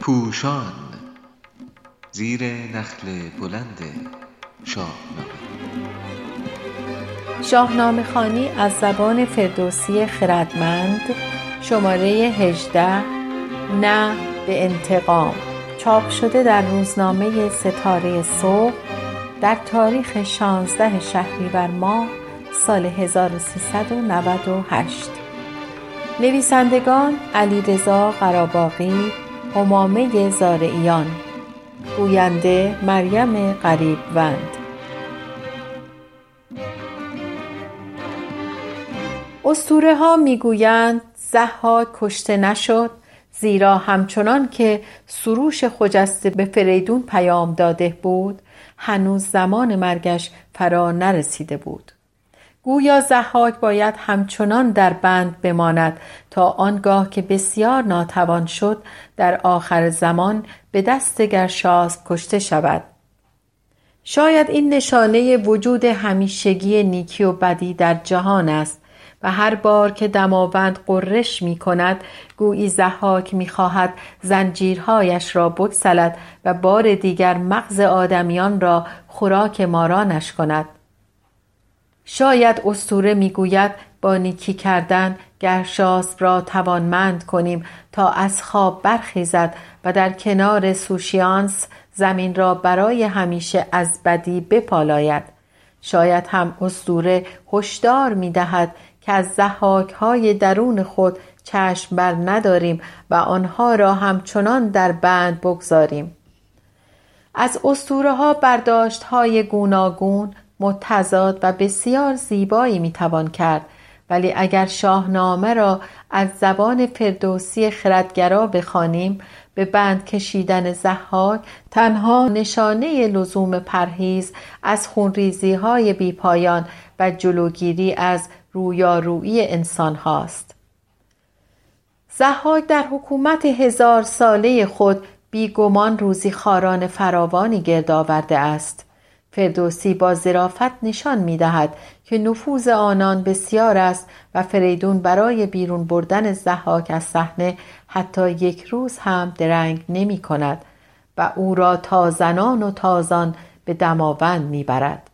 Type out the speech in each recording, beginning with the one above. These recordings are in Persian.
پوشان زیر نخل بلند شاهنامه. شاهنامه خوانی از زبان فردوسی خردمند شماره هجده نه به انتقام. چاپ شده در روزنامه ستاره صبح در تاریخ شانزده شهریور ماه سال 1398 نویسندگان علیرضا قراباغی همامه زارعیان. گوینده مریم قریبوند اسطوره ها می گویند ضحاک کشته نشد زیرا همچنان که سروش خجسته به فریدون پیام داده بود هنوز زمان مرگش فرا نرسیده بود. گویا ضحاک باید همچنان در بند بماند تا آنگاه که بسیار ناتوان شد در آخر زمان به دست گرشاسب کشته شود. شاید این نشانه وجود همیشگی نیکی و بدی در جهان است و هر بار که دماوند قرش می کند گویی زحاک می خواهد زنجیرهایش را بگسلد و بار دیگر مغز آدمیان را خوراک مارانش کند. شاید اسطوره می‌گوید با نیکی کردن گرشاسب را توانمند کنیم تا از خواب برخیزد و در کنار سوشیانس زمین را برای همیشه از بدی بپالاید. شاید هم اسطوره هشدار می‌دهد که از زحاک های درون خود چشم بر نداریم و آنها را همچنان در بند بگذاریم. از اسطوره ها برداشت های گوناگون متضاد و بسیار زیبایی می‌توان کرد. ولی اگر شاهنامه را از زبان فردوسی خردگرا بخوانیم به بند کشیدن زحاک تنها نشانه لزوم پرهیز از خونریزی های بیپایان و جلوگیری از رویارویی انسان هاست. زحاک در حکومت هزار ساله خود بیگمان روزی خاران فراوانی گرد آورده است. فردوسی با ظرافت نشان می دهد که نفوذ آنان بسیار است و فریدون برای بیرون بردن زحاک از صحنه حتی یک روز هم درنگ نمی کند و او را تا زنان و تازان به دماوند می برد.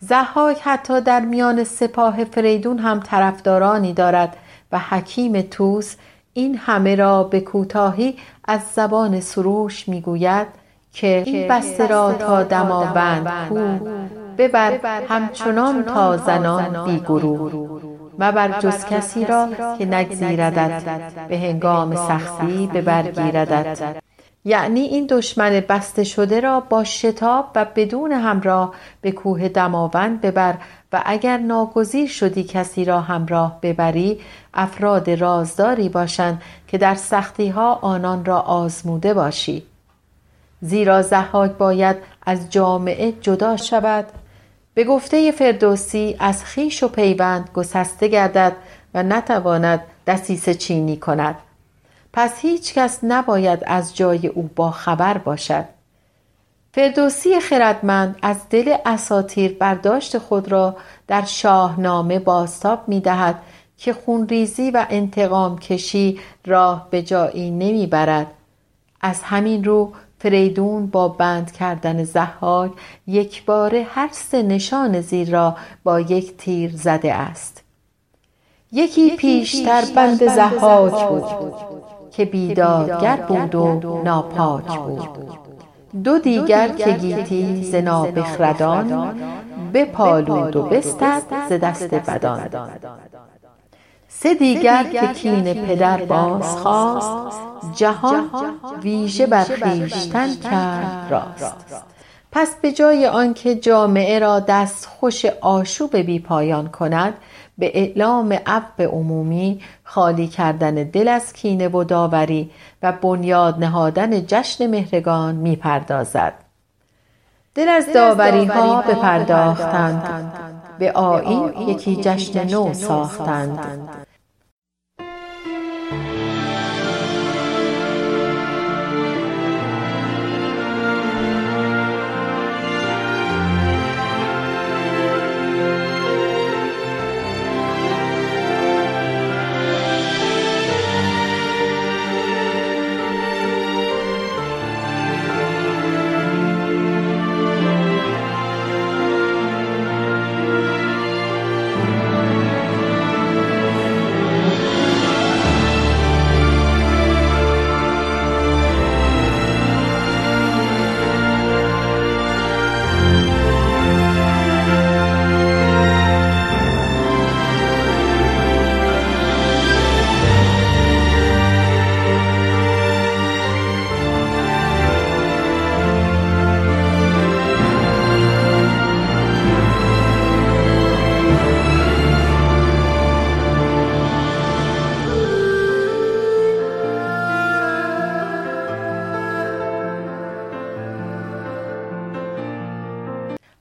زحاک حتی در میان سپاه فریدون هم طرفدارانی دارد و حکیم توس این همه را به کوتاهی از زبان سروش می‌گوید که این بسته را تا دماوند کو ببر همچنان تا زنان بی گروه. مبر جز کسی را که نگزیردد به هنگام سختی به برگیردد یعنی این دشمن بسته شده را با شتاب و بدون همراه به کوه دماوند ببر و اگر ناگزیر شدی کسی را همراه ببری افراد رازداری باشند که در سختی ها آنان را آزموده باشی. زیرا زحاک باید از جامعه جدا شود. به گفته فردوسی از خیش و پیوند گسسته گردد و نتواند دسیس چینی کند. پس هیچ کس نباید از جای او با خبر باشد. فردوسی خردمند از دل اساتیر برداشت خود را در شاهنامه باستاب می دهد که خونریزی و انتقام کشی راه به جایی نمی برد. از همین رو فریدون با بند کردن زحاک یک باره هر سه نشان زیر را با یک تیر زده است. یکی پیشتر بند زحاک بود که بیدادگر بود و ناپاک بود. دو دیگر که گیتی ز نابخردان بپالود و بستد ز دست بدان. سه دیگر که کین پدر باز خواست جهان ویژه بر خویشتن کرد راست. پس به جای آنکه جامعه را دست خوش آشوب بی پایان کند به اعلام عفو عمومی خالی کردن دل از کینه و داوری و بنیاد نهادن جشن مهرگان می پردازد. دل از داوری ها بپرداختند. به آین یکی جشن نو ساختند.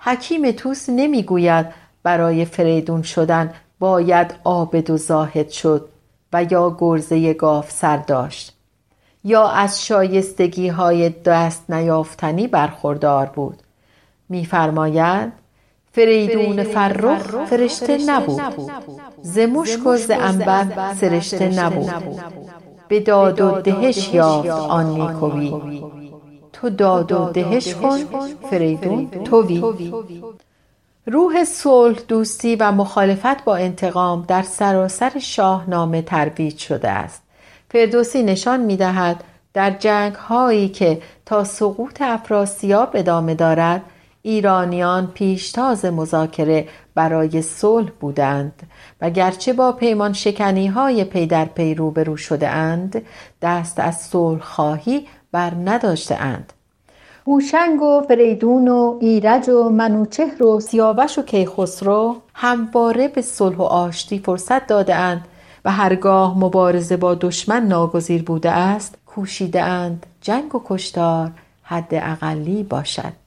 حکیم توس نمی‌گوید برای فریدون شدن باید عابد و زاهد شد و یا گرزه گاو سر داشت یا از شایستگی های دست نیافتنی برخوردار بود. میفرماید فریدون فرخ فرشته نبود. ز مشک و ز عنبر سرشته نبود. به داد و دهش یافت آن نیکویی. تو داد و دهش کن فریدون تویی روح صلح دوستی و مخالفت با انتقام در سراسر شاهنامه ترویج شده است. فردوسی نشان می دهد در جنگ هایی که تا سقوط افراسیاب ادامه دارد ایرانیان پیشتاز مذاکره برای صلح بودند. و گرچه با پیمان شکنی های پی در پی روبرو شده اند دست از صلح خواهی بر نداشته اند. هوشنگ و فریدون و ایرج و منوچهر و سیاوش و کیخسرو همواره به صلح و آشتی فرصت داده اند و هرگاه مبارزه با دشمن ناگزیر بوده است کوشیده اند جنگ و کشتار حد اقلی باشد.